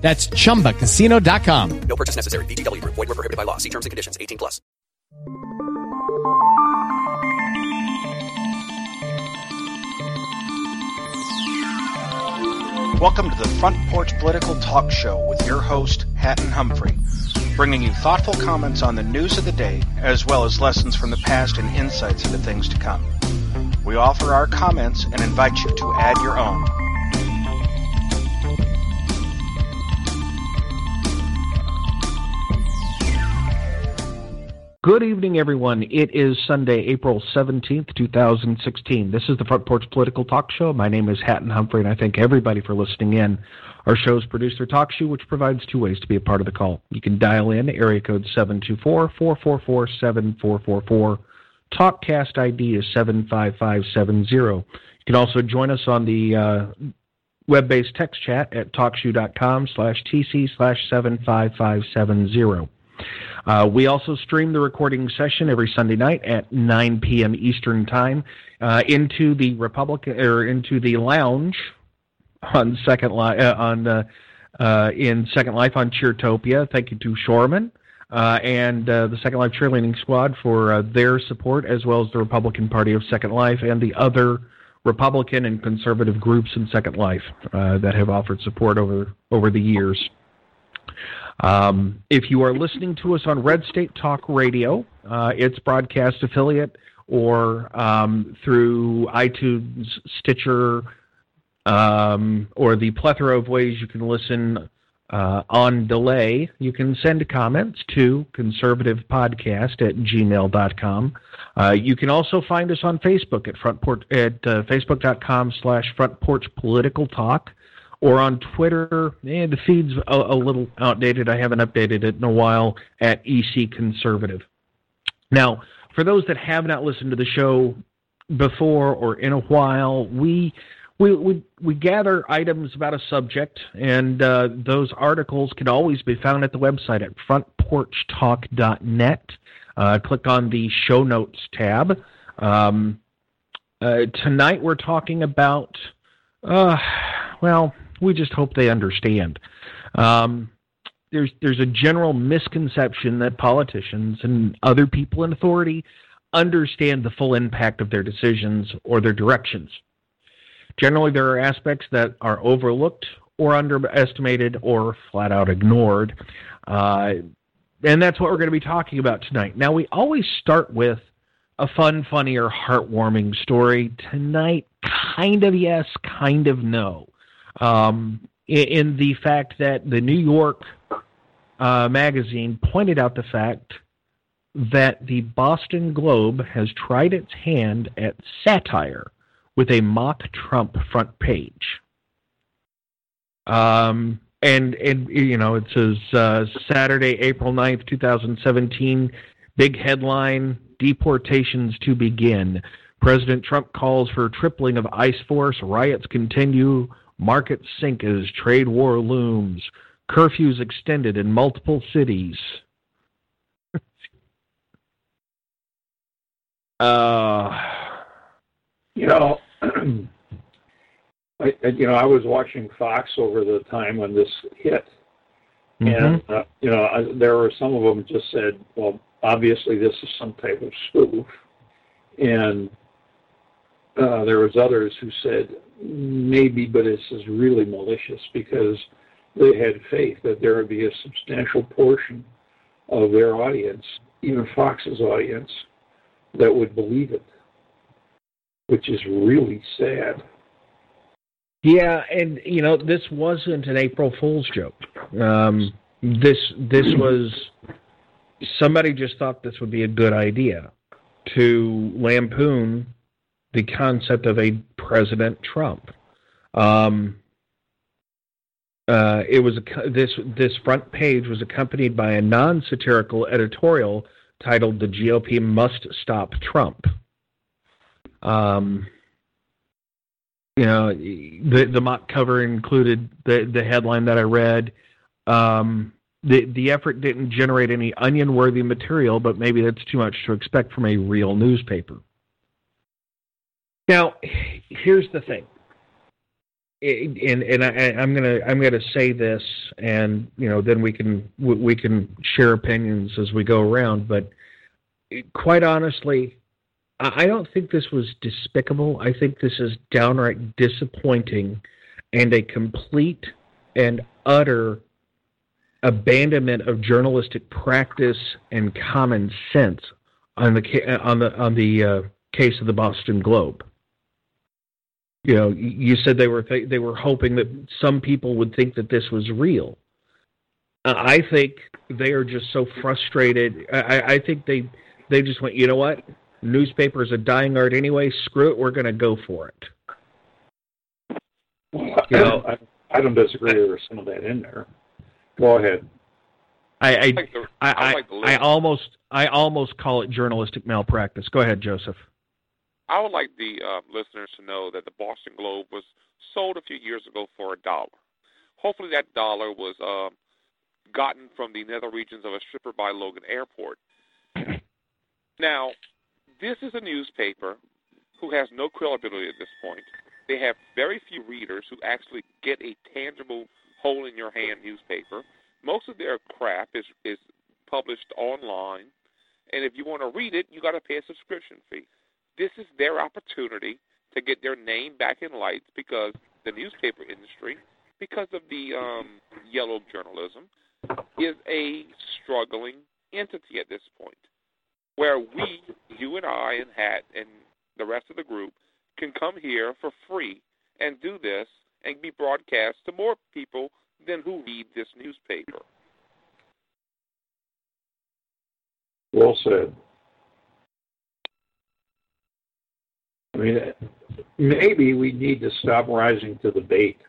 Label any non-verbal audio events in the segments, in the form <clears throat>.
That's chumbacasino.com. No purchase necessary. VGW Group. Void were prohibited by law. See terms and conditions. 18 plus. Welcome to the Front Porch Political Talk Show with your host, Hatton Humphrey, bringing you thoughtful comments on the news of the day, as well as lessons from the past and insights into things to come. We offer our comments and invite you to add your own. Good evening, everyone. It is Sunday, April 17th, 2016. This is the Front Porch Political Talk Show. My name is Hatton Humphrey, and I thank everybody for listening in. Our show's producer, TalkShoe, which provides two ways to be a part of the call. You can dial in, area code 724-444-7444. Talkcast ID is 75570. You can also join us on the uh, web-based text chat at talkshoe.com slash tc slash 75570. Uh, we also stream the recording session every Sunday night at 9 p.m. Eastern Time uh, into the Republican or into the lounge on Second Life uh, on uh, uh, in Second Life on Cheertopia. Thank you to Shorman. Uh, and the Second Life Cheerleading Squad for their support, as well as the Republican Party of Second Life and the other Republican and conservative groups in Second Life that have offered support over over the years. Um, if you are listening to us on Red State Talk Radio, uh, its broadcast affiliate, or um, through iTunes, Stitcher, um, or the plethora of ways you can listen uh, on delay, you can send comments to conservativepodcast at gmail.com. Uh, you can also find us on Facebook at front port, at uh, facebook.com slash front porch political talk or on Twitter. Eh, the feed's a, a, little outdated. I haven't updated it in a while at EC Conservative. Now, for those that have not listened to the show before or in a while, we we we, we gather items about a subject, and uh, those articles can always be found at the website at frontporchtalk.net. Uh, click on the show notes tab. Um, uh, tonight we're talking about, uh, well, we just hope they understand. Um, there's there's a general misconception that politicians and other people in authority understand the full impact of their decisions or their directions. Generally, there are aspects that are overlooked or underestimated or flat out ignored. Uh, and that's what we're going to be talking about tonight. Now, we always start with a fun, funny, or heartwarming story. Tonight, kind of yes, kind of no um, in the fact that the New York uh, magazine pointed out the fact that the Boston Globe has tried its hand at satire with a mock Trump front page. Um, and, and, you know, it says uh, Saturday, April 9th, 2017, big headline Deportations to begin. President Trump calls for tripling of ICE force. Riots continue. Markets sink as trade war looms. Curfews extended in multiple cities. <laughs> uh, you know, <clears throat> I, you know, I was watching Fox over the time when this hit, mm-hmm. and uh, you know, I, there were some of them just said, "Well, obviously this is some type of spoof," and uh, there was others who said, maybe, but this is really malicious because they had faith that there would be a substantial portion of their audience, even Fox's audience, that would believe it, which is really sad. Yeah, and you know this wasn't an April Fool's joke. Um, this this <clears throat> was somebody just thought this would be a good idea to lampoon the concept of a President Trump. Um, uh, it was this this front page was accompanied by a non-satirical editorial titled "The GOP Must Stop Trump." Um, you know, the the mock cover included the the headline that I read. Um, the the effort didn't generate any onion worthy material, but maybe that's too much to expect from a real newspaper. Now, here's the thing, and and I, am gonna I'm gonna say this, and you know then we can we can share opinions as we go around. But quite honestly, I don't think this was despicable. I think this is downright disappointing, and a complete and utter abandonment of journalistic practice and common sense on the on the on the uh, case of the Boston Globe you know, you said they were th- they were hoping that some people would think that this was real. Uh, I think they are just so frustrated. I, I think they they just went, you know what? Newspaper is a dying art anyway. Screw it, we're going to go for it. <laughs> Well, you know, I, I don't disagree. There's some of that in there. Go ahead. I I, I, I, I almost I almost call it journalistic malpractice. Go ahead, Joseph. I would like the uh, listeners to know that the Boston Globe was sold a few years ago for a dollar. Hopefully, that dollar was uh, gotten from the nether regions of a stripper by Logan Airport. <clears throat> Now, this is a newspaper who has no credibility at this point. They have very few readers who actually get a tangible hole in your hand newspaper. Most of their crap is is published online, and if you want to read it, you got to pay a subscription fee this is their opportunity to get their name back in lights because the newspaper industry, because of the um, yellow journalism, is a struggling entity at this point. Where we, you and I, and Hat, and the rest of the group, can come here for free and do this and be broadcast to more people than who read this newspaper. Well said. I mean, maybe we need to stop rising to the bait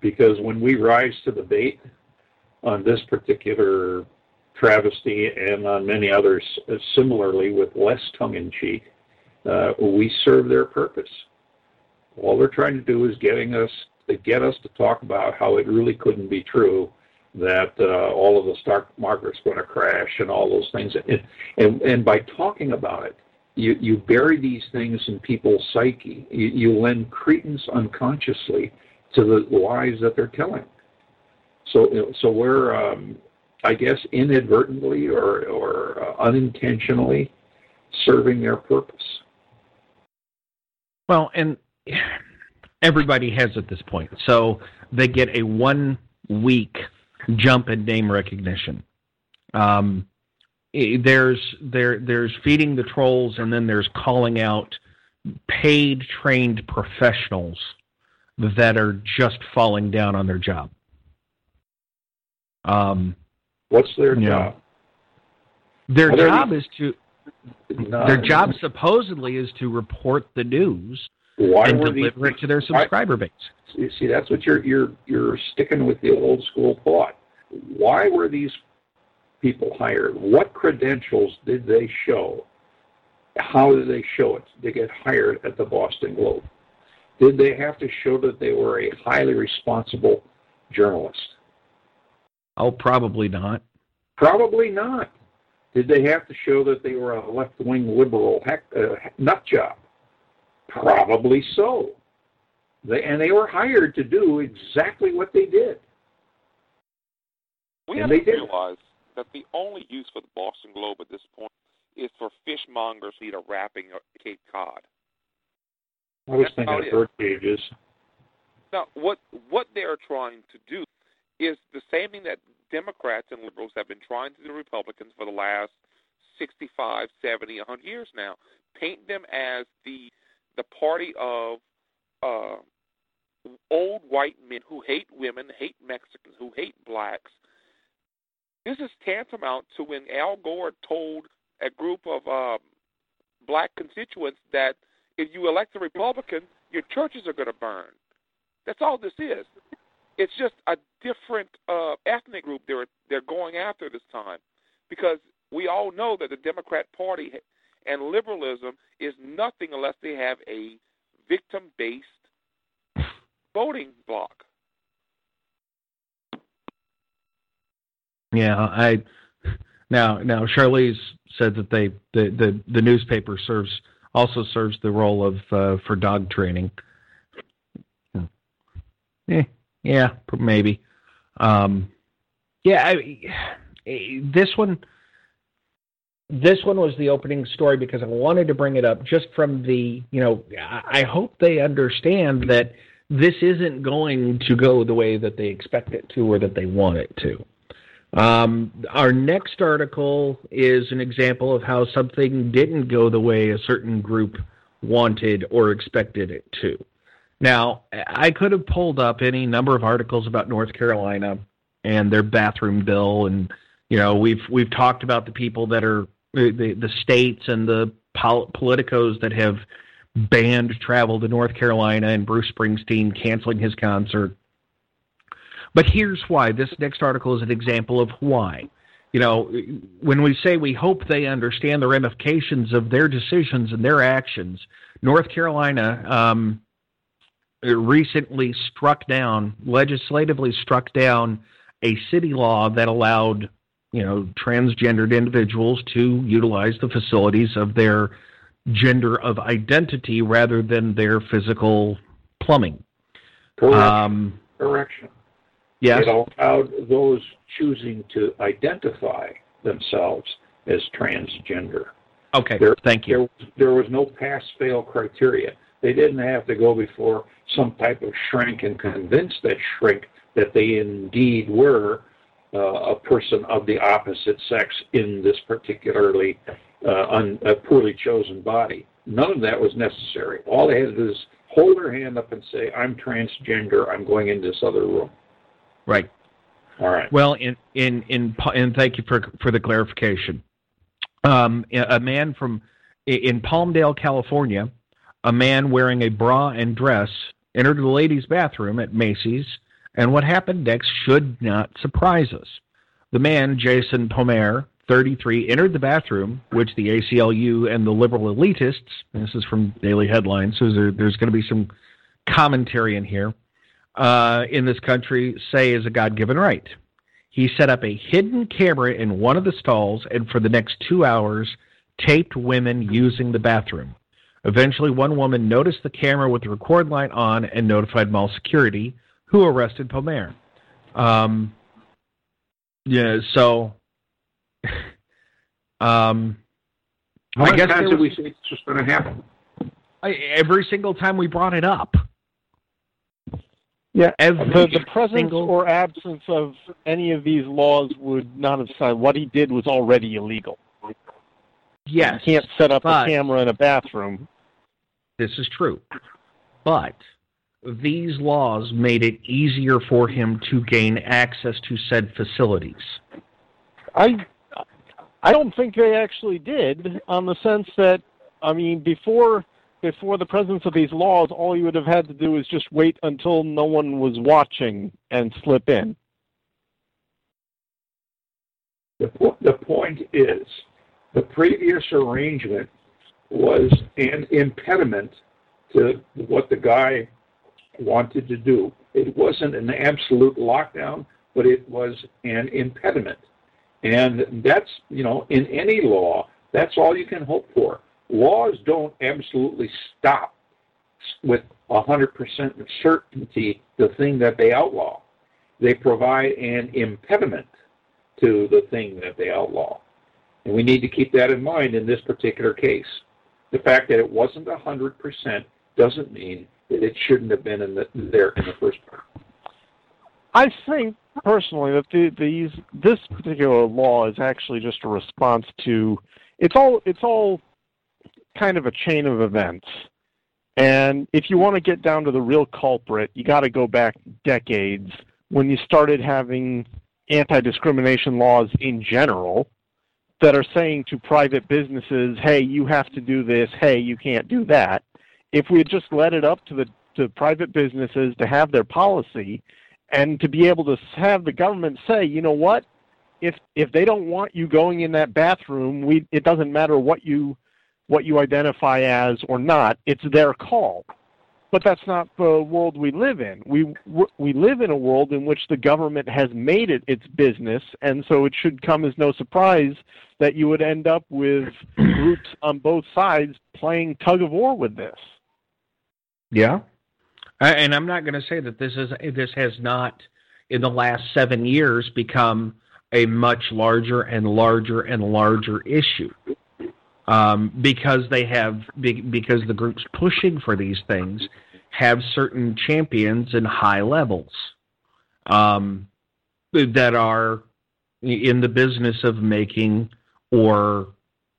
because when we rise to the bait on this particular travesty and on many others similarly with less tongue in cheek, uh, we serve their purpose. All they're trying to do is getting us to get us to talk about how it really couldn't be true that uh, all of the stock market's going to crash and all those things. And, and, and by talking about it, you, you bury these things in people's psyche. You, you lend credence unconsciously to the lies that they're telling. So, so we're, um, I guess, inadvertently or, or uh, unintentionally serving their purpose. Well, and everybody has at this point. So they get a one week jump in name recognition. Um, there's there there's feeding the trolls and then there's calling out paid trained professionals that are just falling down on their job. Um, What's their job? Know, their job is to no, their job supposedly is to report the news why and deliver these, it to their subscriber base. You see, that's what you're you're you're sticking with the old school thought. Why were these people hired? What credentials did they show? How did they show it to get hired at the Boston Globe? Did they have to show that they were a highly responsible journalist? Oh, probably not. Probably not. Did they have to show that they were a left wing liberal heck, uh, nut job? Probably so. They, and they were hired to do exactly what they did. We and have to realize that the only use for the Boston Globe at this point is for fishmongers who eat a wrapping of Cape Cod. I was That's thinking of bird cages. Now, what what they are trying to do is the same thing that Democrats and liberals have been trying to do to Republicans for the last 65, 70, 100 years now. Paint them as the the party of uh, old white men who hate women, hate Mexicans, who hate blacks, this is tantamount to when Al Gore told a group of um, black constituents that if you elect a Republican, your churches are going to burn. That's all this is. It's just a different uh, ethnic group they're they're going after this time, because We all know that the Democrat Party and liberalism is nothing unless they have a victim based voting block. Yeah, I now now Charlize said that they the the, the newspaper serves also serves the role of uh, for dog training. Eh, yeah, maybe. Um, yeah, I, this one this one was the opening story because I wanted to bring it up just from the, you know, I hope they understand that this isn't going to go the way that they expect it to or that they want it to. Um, our next article is an example of how something didn't go the way a certain group wanted or expected it to. Now, I could have pulled up any number of articles about North Carolina and their bathroom bill, and you know we've we've talked about the people that are the the states and the pol- politicos that have banned travel to North Carolina and Bruce Springsteen canceling his concert. But here's why. This next article is an example of why. You know, when we say we hope they understand the ramifications of their decisions and their actions, North Carolina um, recently struck down, legislatively struck down a city law that allowed you know, transgendered individuals to utilize the facilities of their gender of identity rather than their physical plumbing. Correction. Um, Correction. Yes. It allowed those choosing to identify themselves as transgender. Okay. There, Thank you. There, there was no pass-fail criteria. They didn't have to go before some type of shrink and convince that shrink that they indeed were uh, a person of the opposite sex in this particularly uh, un, poorly chosen body. None of that was necessary. All they had to do is hold their hand up and say, "I'm transgender. I'm going into this other room." Right. All right. Well, in in in and thank you for for the clarification. Um, a man from in Palmdale, California, a man wearing a bra and dress entered the ladies' bathroom at Macy's and what happened next should not surprise us. The man, Jason Pomer, 33, entered the bathroom, which the ACLU and the liberal elitists, this is from Daily Headlines, so there, there's going to be some commentary in here, uh, in this country say is a God given right. He set up a hidden camera in one of the stalls and for the next two hours taped women using the bathroom. Eventually, one woman noticed the camera with the record light on and notified mall security, who arrested Pomer. Um, yeah, so <laughs> um, How I guess times did we say it's just going to happen? I, every single time we brought it up. Yeah, every the, the presence single... or absence of any of these laws would not have signed. What he did was already illegal. Yes, you can't set up a camera in a bathroom. This is true, but these laws made it easier for him to gain access to said facilities. I I don't think they actually did, on the sense that I mean before before the presence of these laws, all you would have had to do is just wait until no one was watching and slip in. The, the point is, the previous arrangement was an impediment to what the guy wanted to do. It wasn't an absolute lockdown, but it was an impediment. And that's, you know, in any law, that's all you can hope for. Laws don't absolutely stop with 100% certainty the thing that they outlaw. They provide an impediment to the thing that they outlaw. And we need to keep that in mind in this particular case. The fact that it wasn't 100% doesn't mean that it shouldn't have been in the, there in the first place. I think personally that the, these this particular law is actually just a response to it's all it's all kind of a chain of events. And if you want to get down to the real culprit, you got to go back decades when you started having anti-discrimination laws in general that are saying to private businesses, "Hey, you have to do this. Hey, you can't do that." if we had just let it up to the to private businesses to have their policy and to be able to have the government say, you know what, if if they don't want you going in that bathroom, we it doesn't matter what you what you identify as or not. It's their call. But that's not the world we live in. We we live in a world in which the government has made it its business, and so it should come as no surprise that you would end up with <clears throat> groups on both sides playing tug of war with this. Yeah, and I'm not going to say that this is this has not in the last seven years become a much larger and larger and larger issue um, because they have because the groups pushing for these things have certain champions in high levels um, that are in the business of making or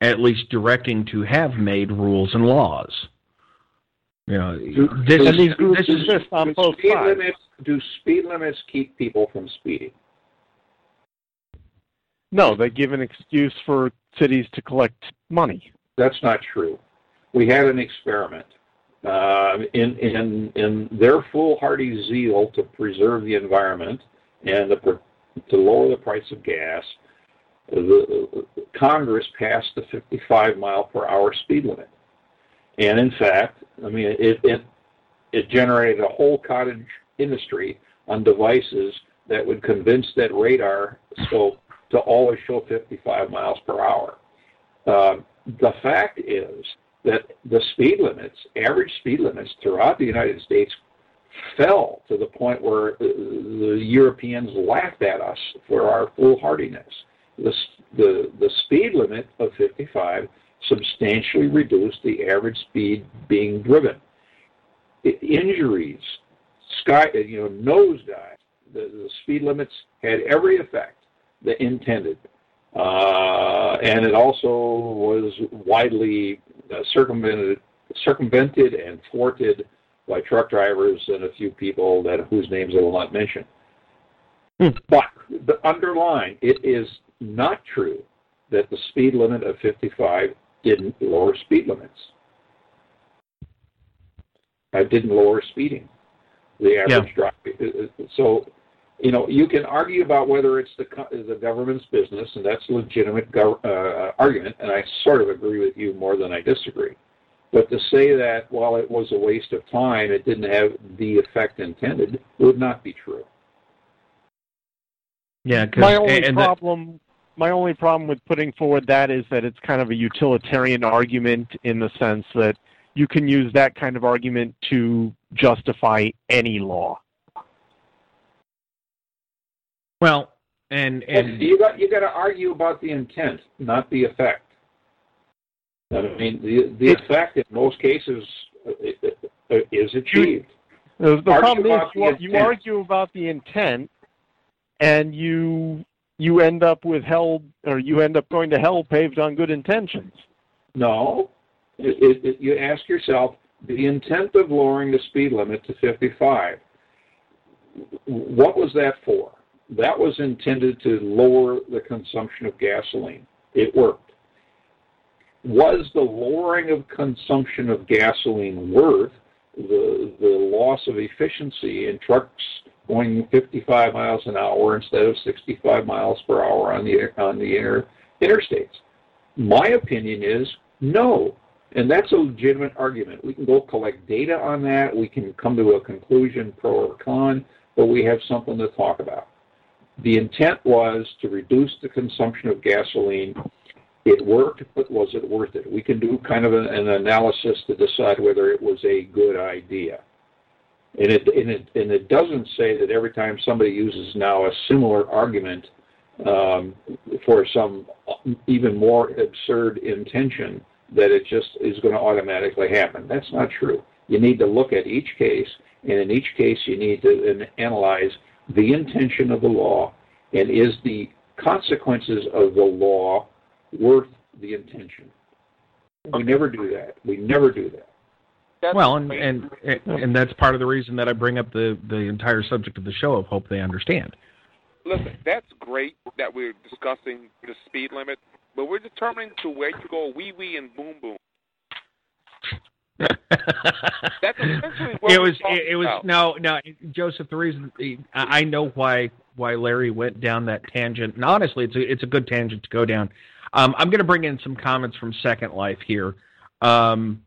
at least directing to have made rules and laws. You know, this, and these groups this exist on both speed sides. Limits, do speed limits keep people from speeding? No, they give an excuse for cities to collect money. That's not true. We had an experiment. Uh, in, in, in their foolhardy zeal to preserve the environment and the, to lower the price of gas, the, Congress passed the 55 mile per hour speed limit. And in fact, I mean, it, it, it generated a whole cottage industry on devices that would convince that radar scope to always show 55 miles per hour. Uh, the fact is that the speed limits, average speed limits throughout the United States, fell to the point where the Europeans laughed at us for our foolhardiness. The, the, the speed limit of 55 substantially reduced the average speed being driven. Injuries, sky, you know, nosedive. The, the speed limits had every effect that intended. Uh, and it also was widely uh, circumvented, circumvented and thwarted by truck drivers and a few people that whose names I will not mention. Hmm. But the underlying, it is not true that the speed limit of 55 didn't lower speed limits. I didn't lower speeding. The average yeah. drop. So you know, you can argue about whether it's the the government's business, and that's a legitimate gov- uh, argument, and I sort of agree with you more than I disagree. But to say that while it was a waste of time, it didn't have the effect intended would not be true. Yeah, my only problem, my only problem with putting forward that is that it's kind of a utilitarian argument in the sense that you can use that kind of argument to justify any law. Well, and and you got you got to argue about the intent, not the effect. I mean, the the effect in most cases uh, uh, is achieved. The, the problem is you, you argue about the intent, and you you end up with hell, or you end up going to hell paved on good intentions. No, it, it, you ask yourself the intent of lowering the speed limit to 55. What was that for? That was intended to lower the consumption of gasoline. It worked. Was the lowering of consumption of gasoline worth the, the loss of efficiency in trucks going 55 miles an hour instead of 65 miles per hour on the, on the inter, interstates? My opinion is no. And that's a legitimate argument. We can go collect data on that. We can come to a conclusion, pro or con, but we have something to talk about. The intent was to reduce the consumption of gasoline. It worked, but was it worth it? We can do kind of an, an analysis to decide whether it was a good idea. And it, and, it, and it doesn't say that every time somebody uses now a similar argument um, for some even more absurd intention, that it just is going to automatically happen. That's not true. You need to look at each case, and in each case, you need to analyze the intention of the law and is the consequences of the law worth the intention? We never do that. We never do that. That's well, and, and and that's part of the reason that I bring up the the entire subject of the show of hope they understand. Listen, that's great that we're discussing the speed limit, but we're determining to where to go wee wee and boom boom. That's essentially what it was. It, it was about. no, no, Joseph. The reason I know why why Larry went down that tangent. And honestly, it's a it's a good tangent to go down. Um, I'm going to bring in some comments from Second Life here. Um,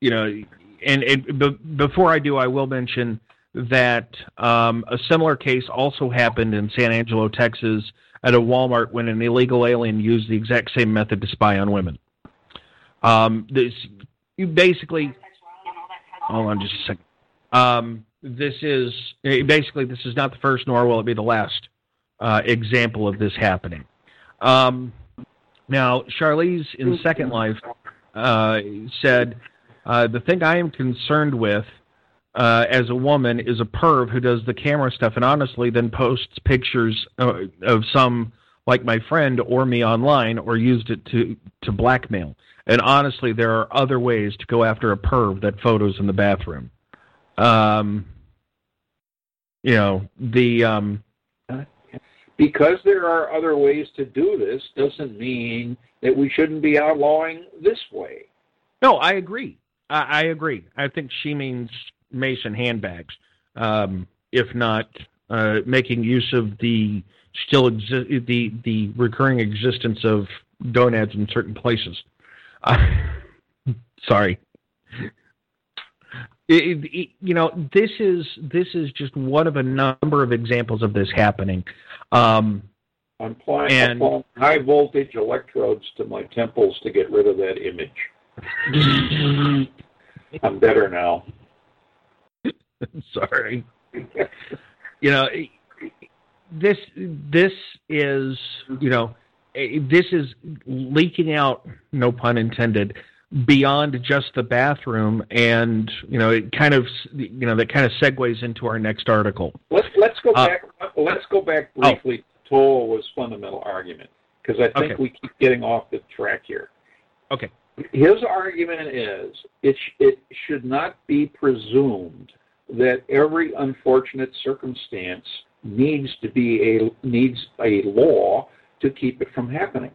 you know, and, and b- before I do, I will mention that um, a similar case also happened in San Angelo, Texas, at a Walmart when an illegal alien used the exact same method to spy on women. Um, this you basically. Hold on just a second. Um, this is basically this is not the first, nor will it be the last uh, example of this happening. Um, now, Charlize in Second Life uh, said, uh, "The thing I am concerned with." Uh, as a woman, is a perv who does the camera stuff and honestly then posts pictures uh, of some like my friend or me online or used it to to blackmail. And honestly, there are other ways to go after a perv that photos in the bathroom. Um, you know the um, because there are other ways to do this doesn't mean that we shouldn't be outlawing this way. No, I agree. I, I agree. I think she means Mason handbags, um, if not uh, making use of the still exi- the the recurring existence of gonads in certain places. Uh, <laughs> sorry. It, it, you know, this is this is just one of a number of examples of this happening. Um, I'm applying, And- applying high voltage electrodes to my temples to get rid of that image. <laughs> I'm better now. <laughs> sorry. You know, this this is you know this is leaking out, no pun intended, beyond just the bathroom, and you know it kind of you know that kind of segues into our next article. Let's let's go Uh, back. Let's go back briefly. to Tola's fundamental argument because I think Okay. we keep getting off the track here. Okay. His argument is it sh- it should not be presumed that every unfortunate circumstance needs to be a needs a law to keep it from happening.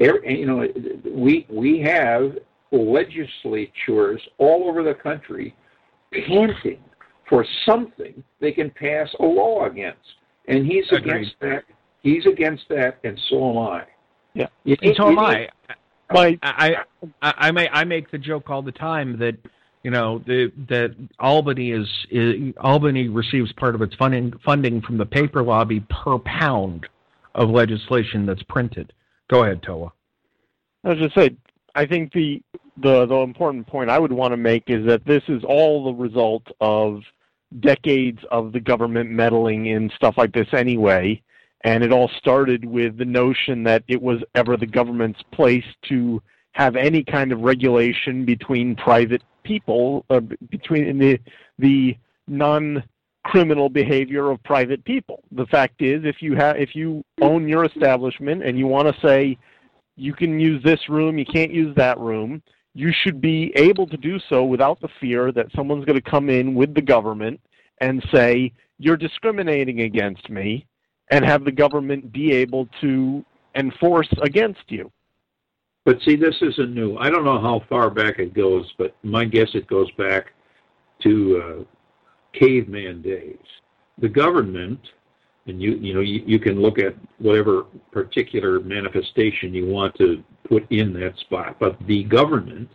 Every, you know, we we have legislatures all over the country panting for something they can pass a law against, and he's Agreed. against that. He's against that, and so am I. Yeah. You And need- so you am need- I. My I, I I may I make the joke all the time that you know the, that Albany is, is Albany receives part of its funding funding from the paper lobby per pound of legislation that's printed. Go ahead, Toa. I was just say, I think the the the important point I would want to make is that this is all the result of decades of the government meddling in stuff like this anyway, and it all started with the notion that it was ever the government's place to have any kind of regulation between private people, uh, between the the non criminal behavior of private people. The fact is, if you have if you own your establishment and you want to say you can use this room, you can't use that room. You should be able to do so without the fear that someone's going to come in with the government and say, you're discriminating against me, and have the government be able to enforce against you. But see, this isn't new. I don't know how far back it goes, but my guess it goes back to uh, caveman days. The government, and you you know you, you can look at whatever particular manifestation you want to put in that spot, but the government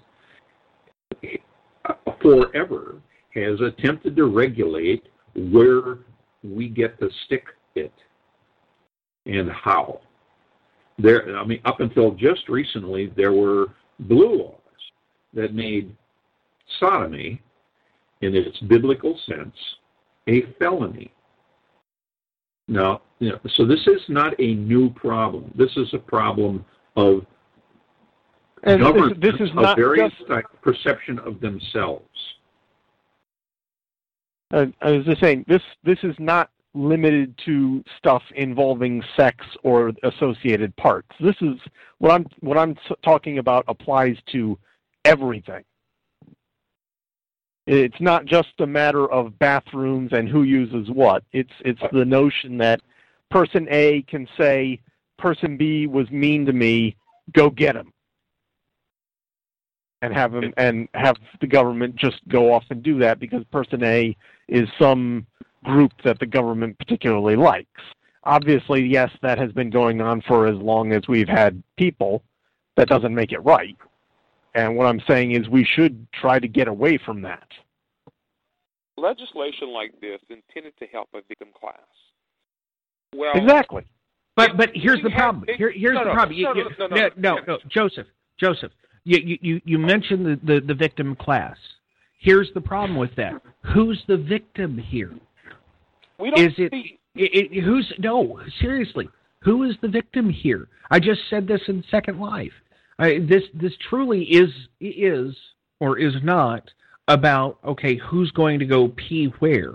uh, forever has attempted to regulate where we get to stick it and how there i mean up until just recently there were blue laws that made sodomy in its biblical sense a felony now you know, so this is not a new problem this is a problem of And this, government this is of not various just. perception of themselves Uh, I was just saying this. This is not limited to stuff involving sex or associated parts. This is what I'm what I'm talking about applies to everything. It's not just a matter of bathrooms and who uses what. It's it's the notion that person A can say person B was mean to me, go get him. And have him and have the government just go off and do that because person A is some group that the government particularly likes. Obviously, yes, that has been going on for as long as we've had people. That doesn't make it right. And what I'm saying is we should try to get away from that. Legislation like this intended to help a victim class. Well, exactly. But but here's the problem. Here, here's no, the problem. You- no, you- no, no, no, no, no, no, Joseph, Joseph. You you you mentioned the, the the victim class. Here's the problem with that. Who's the victim here? We don't Is it, see. it, it who's no seriously? Who is the victim here? I just said this in Second Life. I, this this truly is is or is not about okay who's going to go pee where.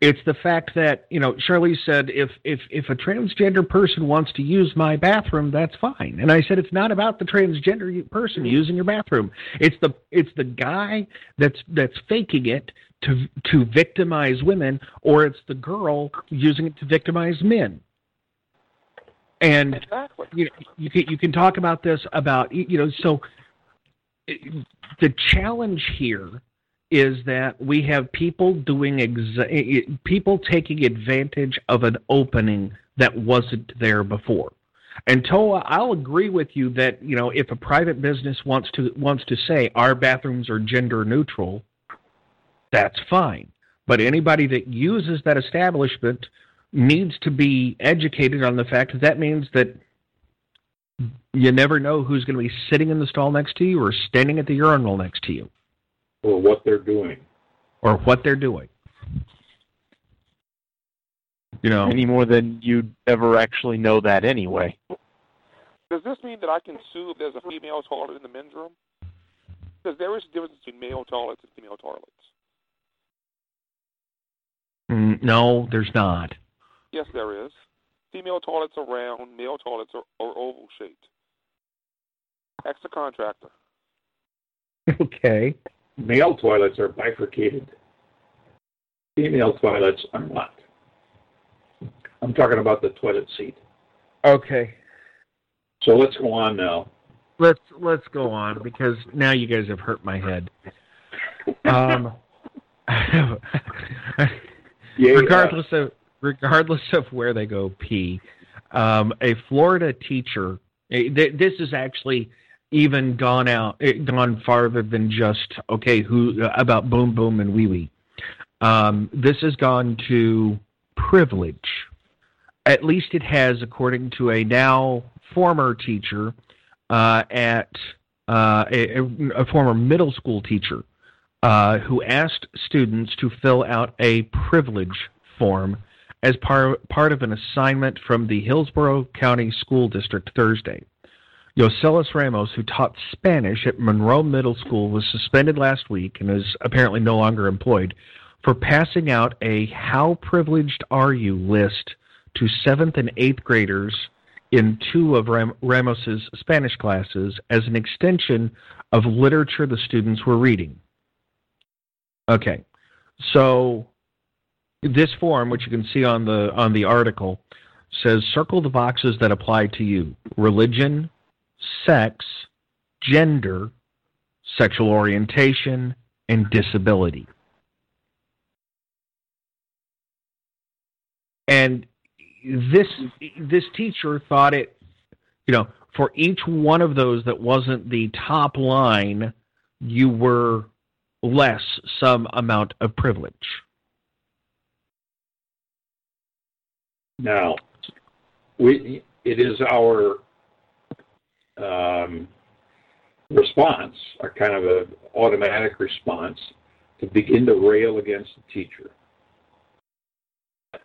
It's the fact that you know Charlie said if if if a transgender person wants to use my bathroom, that's fine. And I said it's not about the transgender person using your bathroom. It's the it's the guy that's that's faking it to to victimize women, or it's the girl using it to victimize men. And Exactly. you know, you can you can talk about this about you know so it- the challenge here is that we have people doing exa- people taking advantage of an opening that wasn't there before. And Toa, I'll agree with you that you know if a private business wants to wants to say our bathrooms are gender neutral, that's fine. But anybody that uses that establishment needs to be educated on the fact that that means that you never know who's going to be sitting in the stall next to you or standing at the urinal next to you or what they're doing. or what they're doing. You know, Any more than you'd ever actually know that anyway. Does this mean that I can sue if there's a female toilet in the men's room? Because there is a difference between male toilets and female toilets. Mm, no, there's not. Yes, there is. Female toilets are round, male toilets are, are oval shaped. Ask the contractor. <laughs> Okay. Male toilets are bifurcated. Female toilets are not. I'm talking about the toilet seat. Okay. So let's go on now. Let's let's go on because now you guys have hurt my head. Um, <laughs> Yeah, regardless of regardless of where they go pee, um, a Florida teacher. eh, This is actually even gone out, gone farther than just okay, who about boom boom and wee wee. Um, this has gone to privilege. At least it has, according to a now former teacher uh, at uh, a, a former middle school teacher uh, who asked students to fill out a privilege form as par- part of an assignment from the Hillsborough County School District Thursday. Yoselis Ramos, who taught Spanish at Monroe Middle School, was suspended last week and is apparently no longer employed for passing out a How Privileged Are You list to seventh and eighth graders in two of Ram- Ramos's Spanish classes as an extension of literature the students were reading. Okay, so this form, which you can see on the on the article, says circle the boxes that apply to you: religion, sex, gender, sexual orientation, and disability. And this this teacher thought it, you know, for each one of those that wasn't the top line, you were less some amount of privilege. Now, we, it is our um, response, a kind of a automatic response, to begin to rail against the teacher.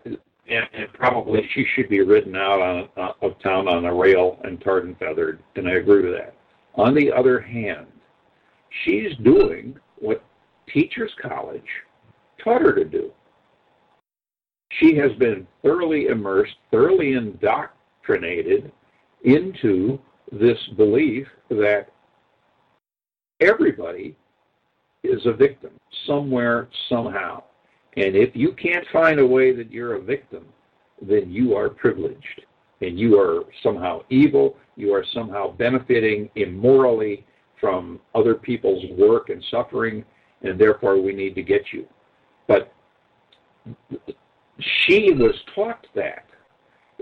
And, and probably she should be ridden out on, uh, of town on a rail and tarred and feathered, and I agree with that. On the other hand, she's doing what Teachers College taught her to do she has been thoroughly immersed, thoroughly indoctrinated into this belief that everybody is a victim somewhere, somehow. And if you can't find a way that you're a victim, then you are privileged. And you are somehow evil. You are somehow benefiting immorally from other people's work and suffering, and therefore we need to get you. But she was taught that.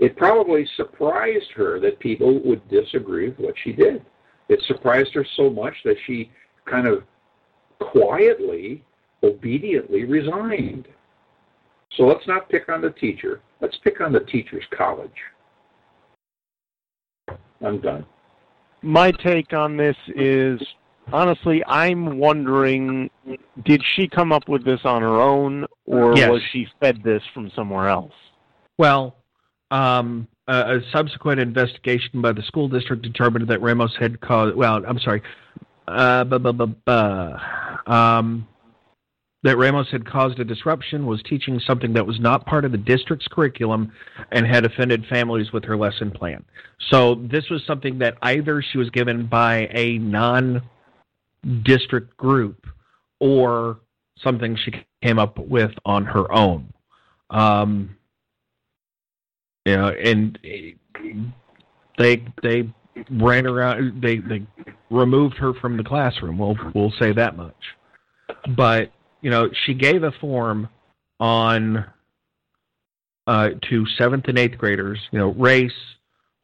It probably surprised her that people would disagree with what she did. It surprised her so much that she kind of quietly, obediently resigned. So let's not pick on the teacher. Let's pick on the teacher's college. I'm done. My take on this is honestly, I'm wondering did she come up with this on her own or Yes. was she fed this from somewhere else? Well, um, a, a subsequent investigation by the school district determined that Ramos had caused. Well, I'm sorry. Uh, bu- bu- bu- bu- um, that Ramos had caused a disruption, was teaching something that was not part of the district's curriculum, and had offended families with her lesson plan. So this was something that either she was given by a non-district group, or something she came up with on her own. Um, you know, and they they ran around. They they removed her from the classroom. We'll we'll say that much. But you know, she gave a form on uh, to seventh and eighth graders. You know, race,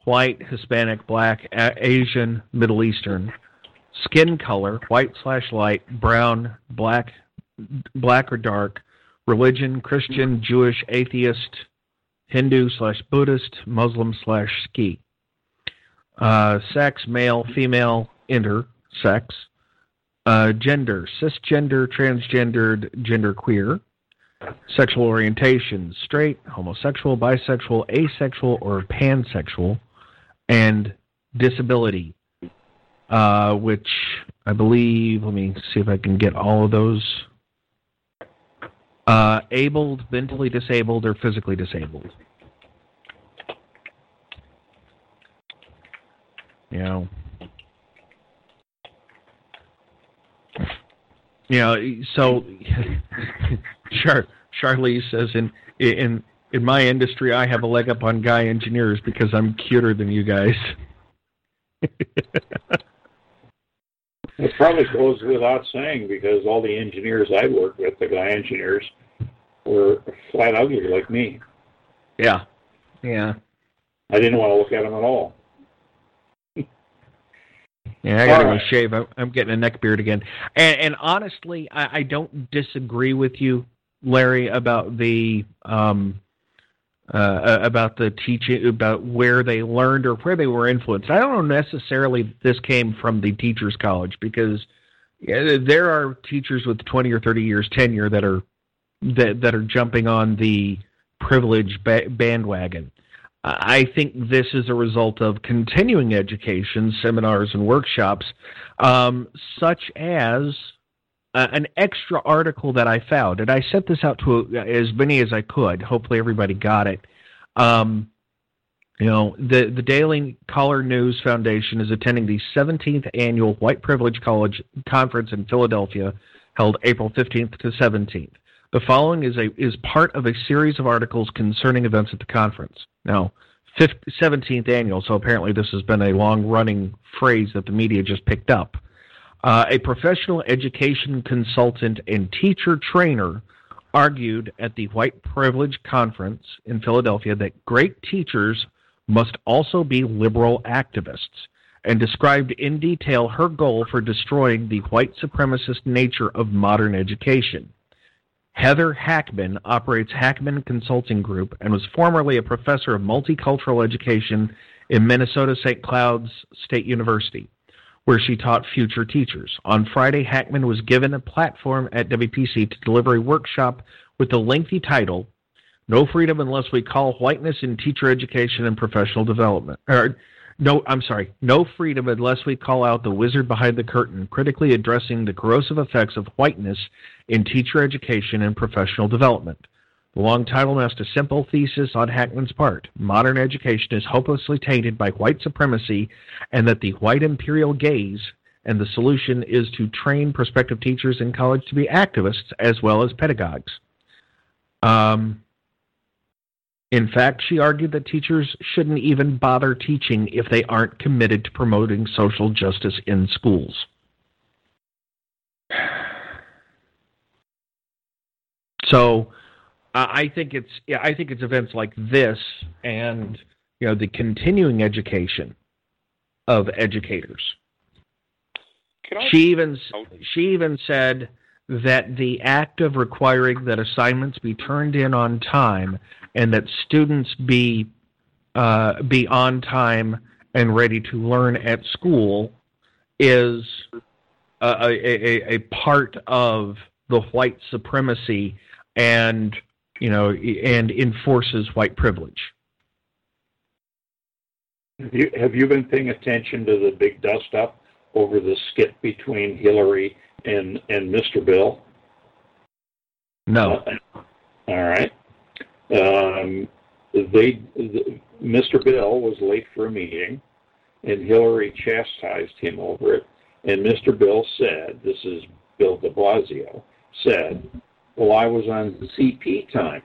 white, Hispanic, black, a- Asian, Middle Eastern, skin color, white slash light, brown, black, black or dark, religion, Christian, Jewish, atheist, Hindu slash Buddhist, Muslim slash Sikh. Uh, sex, male, female, intersex. Uh, gender, cisgender, transgendered, genderqueer. Sexual orientation, straight, homosexual, bisexual, asexual, or pansexual. And disability, uh, which I believe, let me see if I can get all of those. Uh, abled, mentally disabled, or physically disabled. You know. You know, so <laughs> Char- Charlie says in in in my industry I have a leg up on guy engineers because I'm cuter than you guys. <laughs> It probably goes without saying because all the engineers I worked with, the guy engineers, were flat ugly like me. yeah. Yeah. I didn't want to look at them at all. <laughs> Yeah, I gotta All go shave. I'm, I'm getting a neck beard again. And, and honestly, I, I don't disagree with you, Larry, about the um, uh, about the teaching, about where they learned or where they were influenced. I don't know necessarily this came from the teachers' college because there are teachers with 20 or 30 years tenure that are that that are jumping on the privilege ba- bandwagon. I think this is a result of continuing education, seminars, and workshops, um, such as uh, an extra article that I found. And I sent this out to as many as I could. Hopefully, everybody got it. Um, you know, the, the Daily Caller News Foundation is attending the 17th annual White Privilege College Conference in Philadelphia, held April 15th to 17th. The following is a is part of a series of articles concerning events at the conference. Now, 15th, 17th annual, so apparently this has been a long running phrase that the media just picked up. Uh, a professional education consultant and teacher trainer argued at the White Privilege Conference in Philadelphia that great teachers must also be liberal activists and described in detail her goal for destroying the white supremacist nature of modern education. Heather Hackman operates Hackman Consulting Group and was formerly a professor of multicultural education in Minnesota St. Cloud's State University, where she taught future teachers. On Friday, Hackman was given a platform at WPC to deliver a workshop with the lengthy title No Freedom Unless We Call Whiteness in Teacher Education and Professional Development. Or, no, I'm sorry. No freedom unless we call out the wizard behind the curtain, critically addressing the corrosive effects of whiteness in teacher education and professional development. The long title masked a simple thesis on Hackman's part. Modern education is hopelessly tainted by white supremacy, and that the white imperial gaze and the solution is to train prospective teachers in college to be activists as well as pedagogues. Um, in fact, she argued that teachers shouldn't even bother teaching if they aren't committed to promoting social justice in schools. So, Uh, I think it's yeah, I think it's events like this and you know the continuing education of educators. I, She even Oh. she even said that the act of requiring that assignments be turned in on time and that students be uh, be on time and ready to learn at school is a, a, a, a part of the white supremacy and you know and enforces white privilege. Have you, have you been paying attention to the big dust up over the skit between Hillary and, and Mr. Bill? No. Uh, all right. Um, they, the, Mr. Bill was late for a meeting, and Hillary chastised him over it. And Mr. Bill said, "This is Bill De Blasio," said, "Well, I was on CP time,"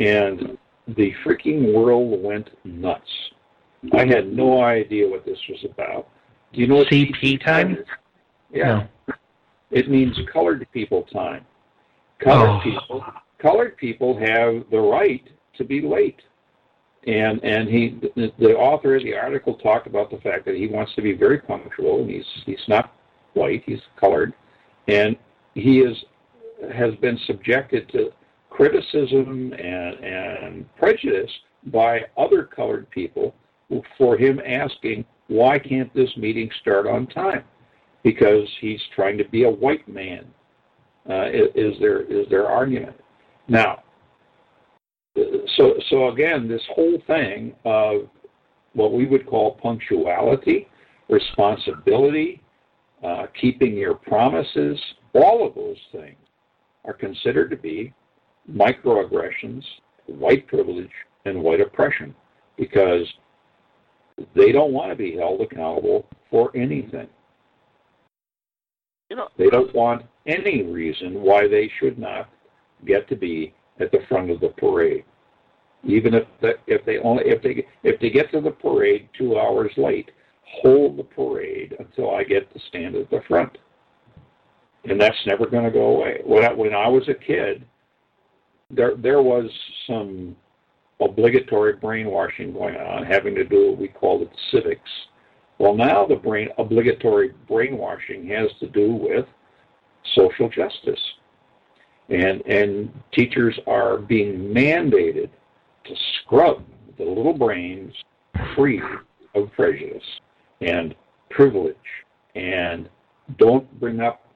and the freaking world went nuts. I had no idea what this was about. Do you know what CP time? is? Yeah. It means colored people time. Colored Oh. people colored people have the right to be late. And and he the, the author of the article talked about the fact that he wants to be very punctual and he's he's not white, he's colored, and he is has been subjected to criticism and, and prejudice by other colored people for him asking why can't this meeting start on time? Because he's trying to be a white man uh, is, is their is their argument. Now so so again this whole thing of what we would call punctuality responsibility uh, keeping your promises all of those things are considered to be microaggressions white privilege and white oppression because they don't want to be held accountable for anything. You know, they don't want any reason why they should not get to be at the front of the parade, even if the, if they only if they if they get to the parade two hours late, hold the parade until I get to stand at the front, and that's never going to go away. When I, when I was a kid, there there was some obligatory brainwashing going on, having to do what we called it civics. Well, now the brain obligatory brainwashing has to do with social justice, and and teachers are being mandated to scrub the little brains free of prejudice and privilege, and don't bring up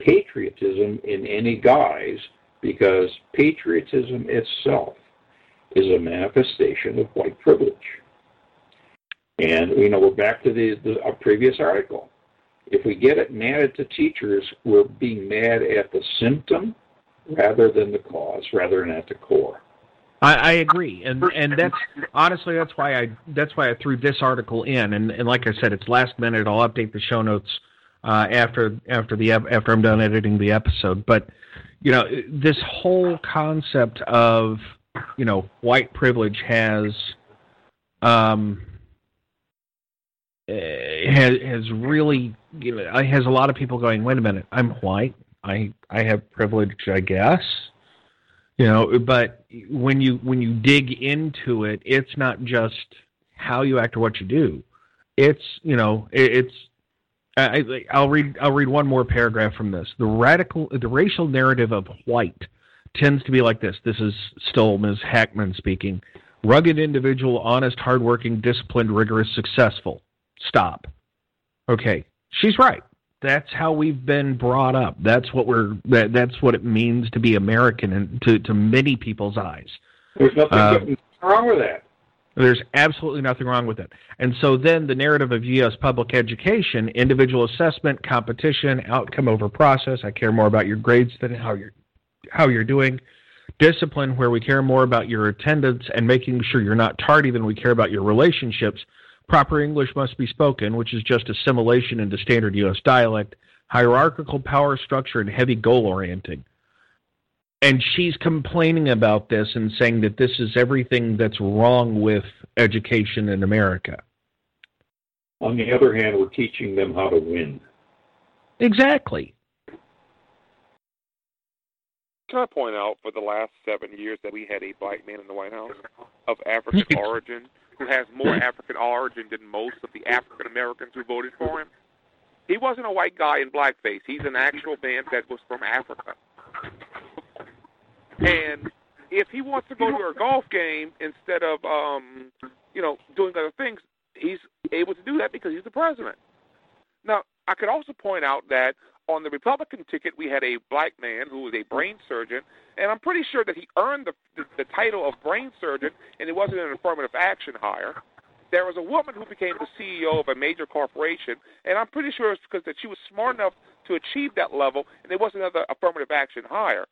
patriotism in any guise because patriotism itself is a manifestation of white privilege. And you know, we're back to the, the a previous article. If we get it mad at the teachers, we're being mad at the symptom rather than the cause, rather than at the core. I, I agree, and and that's honestly that's why I that's why I threw this article in, and and like I said, it's last minute. I'll update the show notes uh, after after the after I'm done editing the episode. But you know, this whole concept of you know white privilege has um eh, has has really you know has a lot of people going. Wait a minute, I'm white. I I have privilege, I guess you know but when you when you dig into it it's not just how you act or what you do it's you know it, it's I, I- I'll read I'll read one more paragraph from this. The radical the racial narrative of white tends to be like this. This is still Ms. Hackman speaking. Rugged individual, honest, hardworking, disciplined, rigorous, successful. Stop. Okay, she's right. That's how we've been brought up. That's what we're that, that's what it means to be American and to to many people's eyes. There's nothing Uh, wrong with that. There's absolutely nothing wrong with it. And so then the narrative of U.S. public education, individual assessment, competition, outcome over process. I care more about your grades than how you're how you're doing. Discipline, where we care more about your attendance and making sure you're not tardy than we care about your relationships. Proper English must be spoken, which is just assimilation into standard U.S. dialect. Hierarchical power structure and heavy goal orienting and she's complaining about this and saying that this is everything that's wrong with education in America. On the other hand, we're teaching them how to win. Exactly. Can I point out for the last seven years that we had a black man in the White House of African origin who has more African origin than most of the African Americans who voted for him? He wasn't a white guy in blackface. He's an actual man that was from Africa. And if he wants to go to a golf game instead of, um, you know, doing other things, he's able to do that because he's the president. Now, I could also point out that on the Republican ticket, we had a black man who was a brain surgeon, and I'm pretty sure that he earned the, the, the title of brain surgeon, and it wasn't an affirmative action hire. There was a woman who became the CEO of a major corporation, and I'm pretty sure it's because that she was smart enough to achieve that level, and it wasn't another affirmative action hire.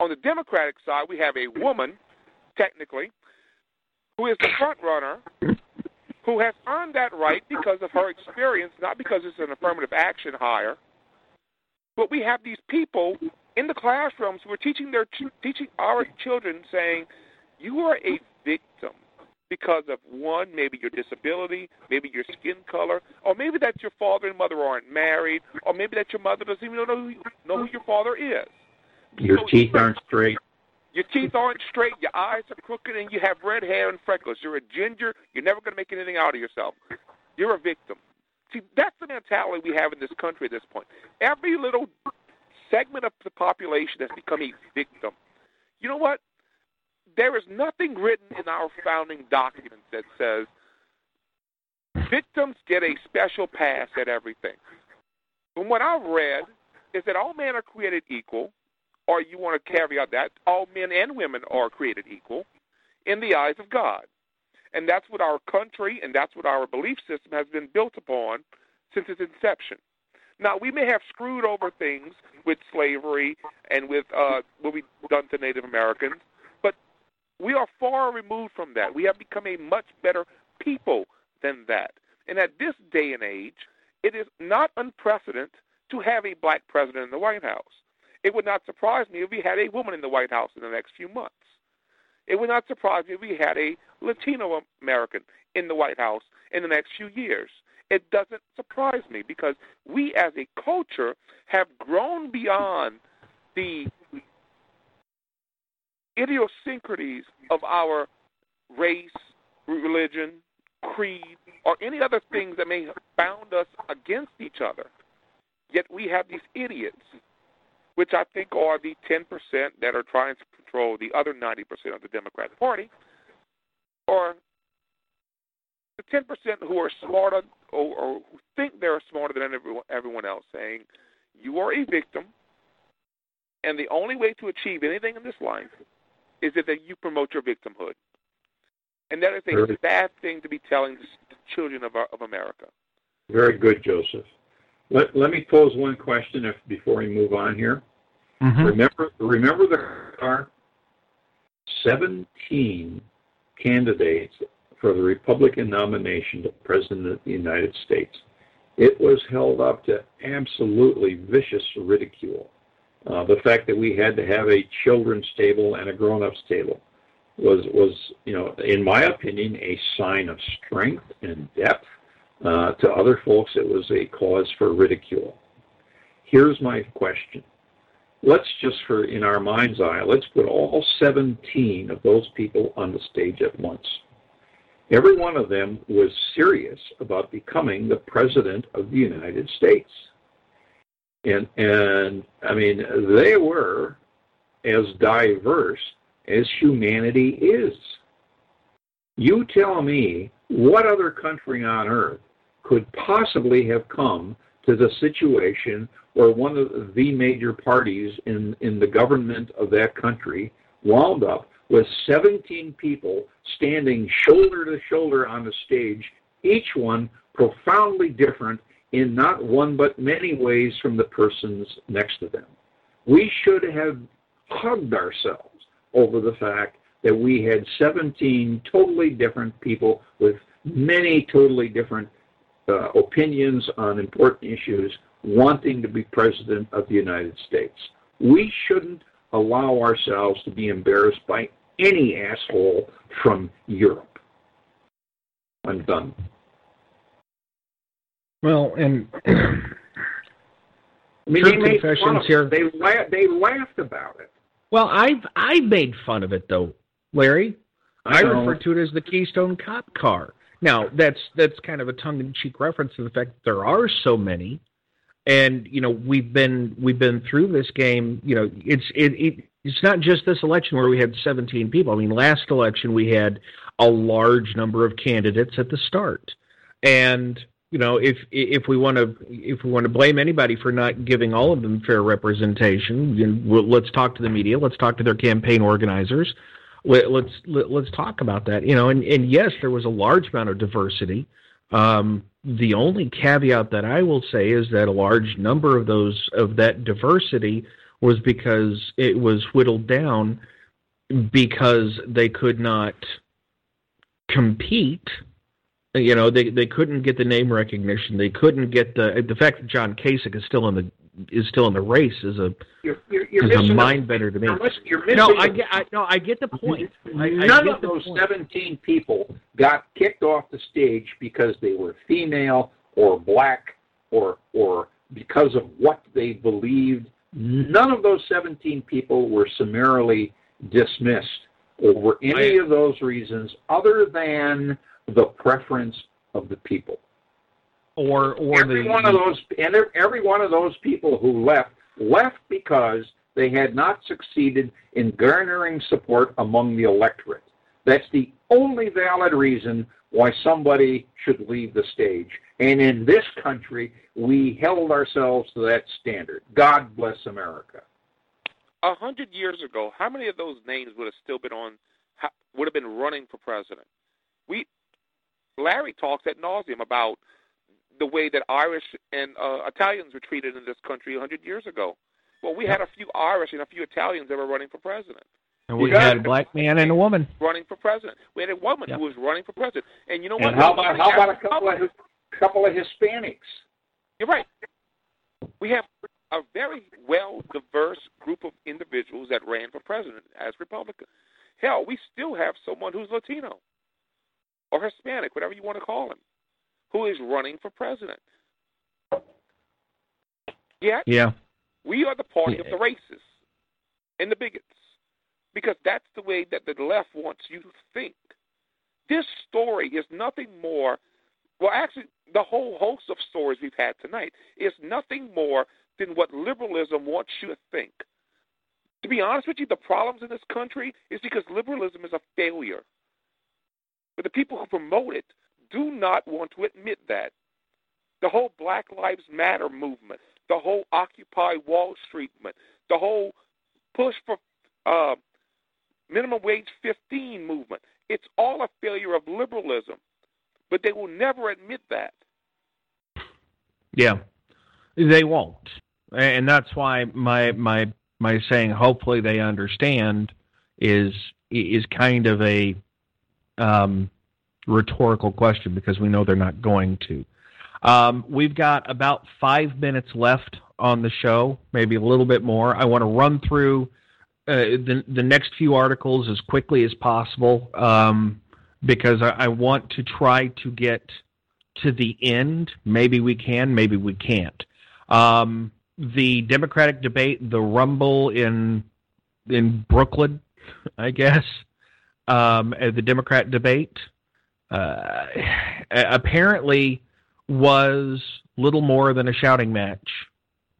On the Democratic side, we have a woman, technically, who is the front runner, who has earned that right because of her experience, not because it's an affirmative action hire. But we have these people in the classrooms who are teaching their teaching our children, saying, "You are a victim." Because of one, maybe your disability, maybe your skin color, or maybe that your father and mother aren't married, or maybe that your mother doesn't even know who, know who your father is. Your So teeth aren't straight. your teeth aren't straight, your eyes are crooked, and you have red hair and freckles. You're a ginger. You're never going to make anything out of yourself. You're a victim. See, that's the mentality we have in this country at this point. Every little segment of the population has become a victim. You know what? There is nothing written in our founding documents that says victims get a special pass at everything. From what I've read, is that all men are created equal, or you want to caveat that all men and women are created equal in the eyes of God. And that's what our country and that's what our belief system has been built upon since its inception. Now, we may have screwed over things with slavery and with uh, what we've done to Native Americans, but we are far removed from that. We have become a much better people than that. And at this day and age, it is not unprecedented to have a black president in the White House. It would not surprise me if we had a woman in the White House in the next few months. It would not surprise me if we had a Latino American in the White House in the next few years. It doesn't surprise me because we as a culture have grown beyond the idiosyncrasies of our race, religion, creed, or any other things that may bound us against each other. Yet we have these idiots, which I think are the 10% that are trying to control the other 90% of the Democratic Party, or the 10% who are smarter or, or who think they're smarter than everyone, everyone else, saying, You are a victim, and the only way to achieve anything in this life is that you promote your victimhood. And that is a Very- bad thing to be telling the children of, our, of America. Very good, Joseph. Let, let me pose one question if, before we move on here. Mhm. Remember, remember there are 17 candidates for the Republican nomination to President of the United States. It was held up to absolutely vicious ridicule. Uh, the fact that we had to have a children's table and a grown-ups table was, was, you know, in my opinion, a sign of strength and depth. Uh, to other folks, it was a cause for ridicule. Here's my question let's just for in our mind's eye, let's put all 17 of those people on the stage at once. Every one of them was serious about becoming the president of the United States. And and I mean they were as diverse as humanity is. You tell me what other country on earth could possibly have come to the situation where one of the major parties in, in the government of that country wound up with 17 people standing shoulder to shoulder on the stage, each one profoundly different in not one but many ways from the persons next to them. We should have hugged ourselves over the fact that we had 17 totally different people with many totally different uh, opinions on important issues wanting to be president of the United States. We shouldn't allow ourselves to be embarrassed by any asshole from Europe. I'm done. Well, and I mean, they made fun of here. It. They la- they laughed about it. Well, I've I've made fun of it though, Larry. I No. refer to it as the Keystone Cop car. Now, that's that's kind of a tongue-in-cheek reference to the fact that there are so many, and you know we've been we've been through this game. You know, it's it, it it's not just this election where we had 17 people. I mean, last election we had a large number of candidates at the start, and you know if if we want to if we want to blame anybody for not giving all of them fair representation, you know, let's talk to the media. Let's talk to their campaign organizers let, let's let, let's talk about that. You know, and, and yes, there was a large amount of diversity. Um, the only caveat that I will say is that a large number of those of that diversity was because it was whittled down because they could not compete. You know, they they couldn't get the name recognition. They couldn't get the the fact that John Kasich is still in the is still in the race is a You're, you're, you're is a mind bender to me. You're missing, you're missing No, I get I, no, I get the point. I, I None get of those point. 17 people got kicked off the stage because they were female or black or or because of what they believed. None of those 17 people were summarily dismissed over any I- of those reasons other than the preference of the people. Or or every the one of those and every one of those people who left left because they had not succeeded in garnering support among the electorate. That's the only valid reason why somebody should leave the stage. And in this country, we held ourselves to that standard. God bless America. A hundred years ago, how many of those names would have still been on? Would have been running for president? We, Larry talks at nauseum about the way that Irish and uh, Italians were treated in this country a hundred years ago. Well, we had a few Irish and a few Italians that were running for president. and we had a black man and a woman. Running for president. We had a woman Yep. who was running for president. And you know what? And how about how about a couple of couple of Hispanics? You're right. We have a very well diverse group of individuals that ran for president as Republicans. Hell, we still have someone who's Latino or Hispanic, whatever you want to call him, who is running for president. Yet Yeah. we are the party of the racists and the bigots because that's the way that the left wants you to think. This story is nothing more. Well, actually, the whole host of stories we've had tonight is nothing more than what liberalism wants you to think. To be honest with you, the problems in this country is because liberalism is a failure. But the people who promote it do not want to admit that. The whole Black Lives Matter movement, the whole Occupy Wall Street movement, the whole push for uh, minimum wage 15 movement, it's all a failure of liberalism. But they will never admit that. Yeah, they won't, and that's why my my my saying hopefully they understand is is kind of a um, rhetorical question because we know they're not going to. Um, we've got about five minutes left on the show, maybe a little bit more. I want to run through uh, the the next few articles as quickly as possible um, because I, I want to try to get to the end. Maybe we can, maybe we can't. Um, the Democratic debate, the rumble in in Brooklyn, <laughs> I guess, um, the Democrat debate, uh, <sighs> apparently was little more than a shouting match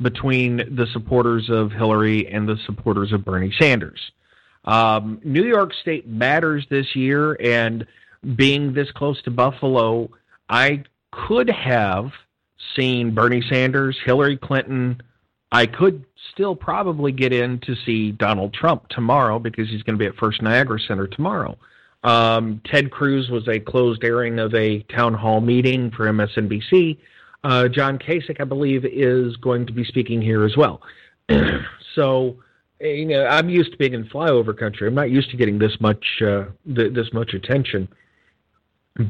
between the supporters of Hillary and the supporters of Bernie Sanders. Um, New York State matters this year, and being this close to Buffalo, I could have seen Bernie Sanders, Hillary Clinton. I could still probably get in to see Donald Trump tomorrow because he's going to be at First Niagara Center tomorrow. Um, Ted Cruz was a closed airing of a town hall meeting for MSNBC. Uh, John Kasich, I believe, is going to be speaking here as well. <clears throat> so, you know, I'm used to being in flyover country. I'm not used to getting this much uh, th- this much attention,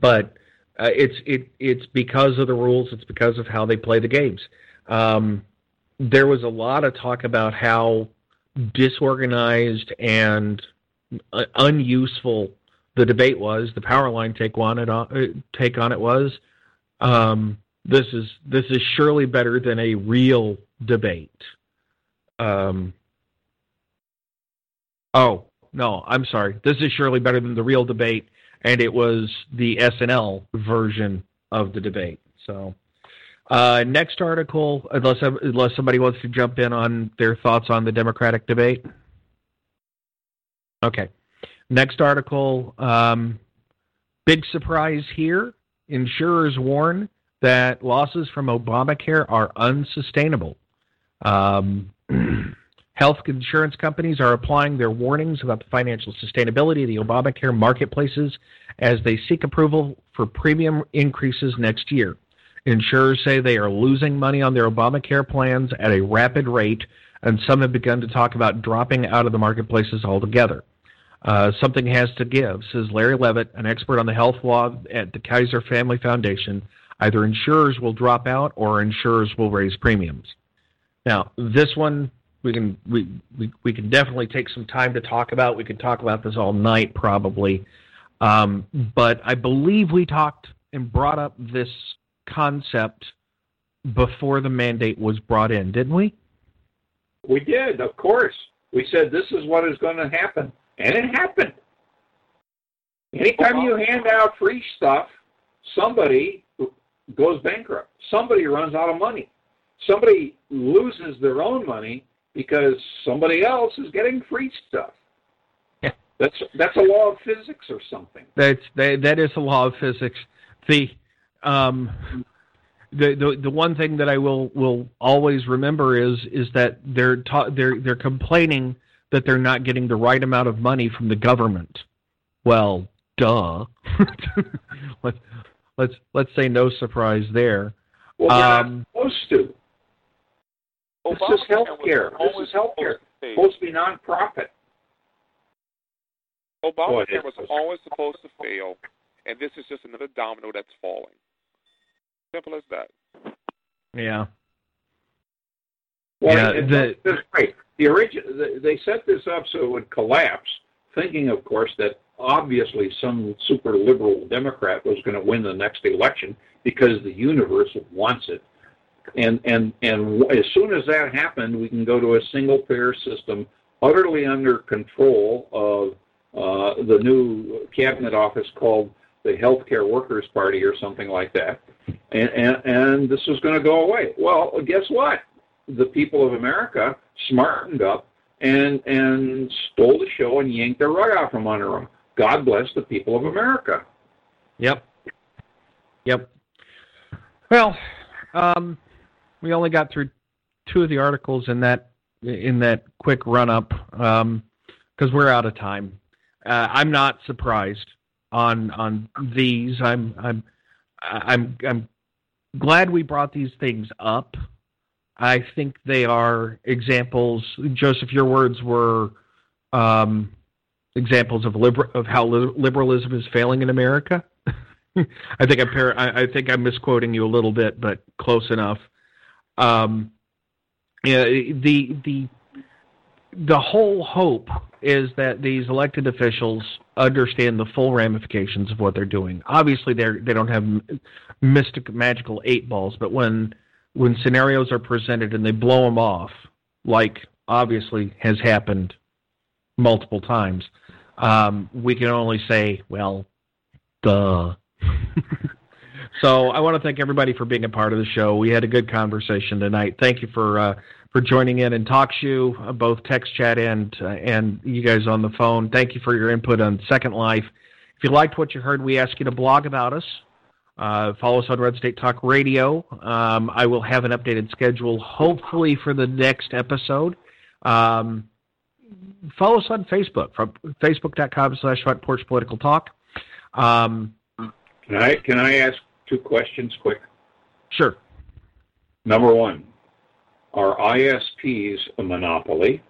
but uh, it's it it's because of the rules. It's because of how they play the games. Um, there was a lot of talk about how disorganized and uh, unuseful the debate was. The power line take on it uh, take on it was. Um, this is this is surely better than a real debate. Um, Oh no, I'm sorry. This is surely better than the real debate, and it was the SNL version of the debate. So, uh, next article, unless unless somebody wants to jump in on their thoughts on the Democratic debate. Okay, next article. Um, big surprise here. Insurers warn that losses from Obamacare are unsustainable. Um, <clears throat> health insurance companies are applying their warnings about the financial sustainability of the Obamacare marketplaces as they seek approval for premium increases next year. Insurers say they are losing money on their Obamacare plans at a rapid rate, and some have begun to talk about dropping out of the marketplaces altogether. Uh, something has to give, says Larry Levitt, an expert on the health law at the Kaiser Family Foundation. Either insurers will drop out or insurers will raise premiums. Now, this one we can we, we, we can definitely take some time to talk about. We could talk about this all night probably. Um, but I believe we talked and brought up this concept before the mandate was brought in, didn't we? We did, of course. We said this is what is going to happen, and it happened. Anytime you hand out free stuff, somebody goes bankrupt. Somebody runs out of money. Somebody loses their own money because somebody else is getting free stuff. Yeah. That's that's a law of physics or something. That's that, that is a law of physics. The um the, the the one thing that I will will always remember is is that they're ta- they're they're complaining that they're not getting the right amount of money from the government. Well, duh. <laughs> let's let's let's say no surprise there. Well, they're Um, not supposed to. This is Obamacare health care. This is health care. supposed to supposed to be nonprofit. Obamacare was always supposed to fail, and this is just another domino that's falling. Simple as that. Yeah. Well, Yeah, it- the- that's right. The origin, they set this up so it would collapse, thinking, of course, that obviously some super liberal Democrat was going to win the next election because the universe wants it. And and and as soon as that happened, we can go to a single payer system, utterly under control of uh, the new cabinet office called the Healthcare Workers Party or something like that. And and, and this was going to go away. Well, guess what? the people of America smartened up and and stole the show and yanked their rug out from under them. God bless the people of America. Yep. Yep. Well, um, we only got through two of the articles in that in that quick run up because we're out of time. Uh, I'm not surprised on on these. I'm I'm I'm I'm glad we brought these things up. I think they are examples. Joseph, your words were um, examples of liber- of how li- liberalism is failing in America. <laughs> I think I'm par- I, I think I'm misquoting you a little bit, but close enough. Um, yeah, the the the whole hope is that these elected officials understand the full ramifications of what they're doing. Obviously, they they don't have mystic magical eight balls, but when when scenarios are presented and they blow them off, like obviously has happened multiple times, um, we can only say, well, duh. <laughs> so I want to thank everybody for being a part of the show. We had a good conversation tonight. Thank you for uh, for joining in and TalkShoe, uh, both text chat and uh, and you guys on the phone. Thank you for your input on Second Life. If you liked what you heard, we ask you to blog about us. Uh, follow us on Red State Talk Radio. Um, I will have an updated schedule, hopefully for the next episode. Um, follow us on Facebook from facebook.com slash front porch political talk. Um, Can I can I ask two questions quick? sure. Number one, are ISPs a monopoly?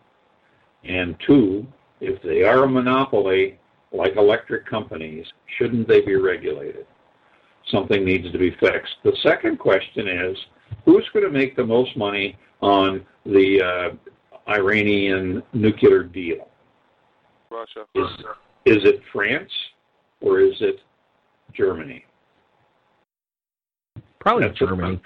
And two, if they are a monopoly, like electric companies, shouldn't they be regulated? Something needs to be fixed. The second question is, who's going to make the most money on the uh, Iranian nuclear deal? Russia. Is, is it France or is it Germany? Probably That's Germany.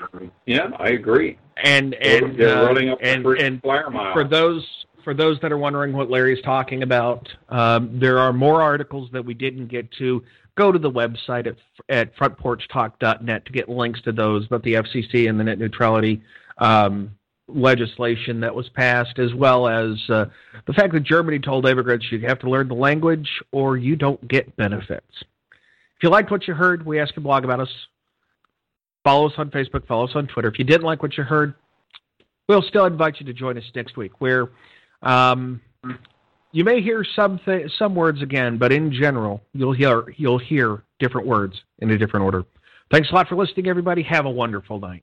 Yeah, I agree. And and they're uh, running up the and, and flyer mile. for those for those that are wondering what Larry's talking about, um, there are more articles that we didn't get to. Go to the website at, at frontporchtalk.net to get links to those, about the FCC and the net neutrality um, legislation that was passed, as well as uh, the fact that Germany told immigrants you have to learn the language or you don't get benefits. If you liked what you heard, we ask you to blog about us. Follow us on Facebook, follow us on Twitter. If you didn't like what you heard, we'll still invite you to join us next week, where um, you may hear some th- some words again, but in general, you'll hear you'll hear different words in a different order. Thanks a lot for listening, everybody. Have a wonderful night.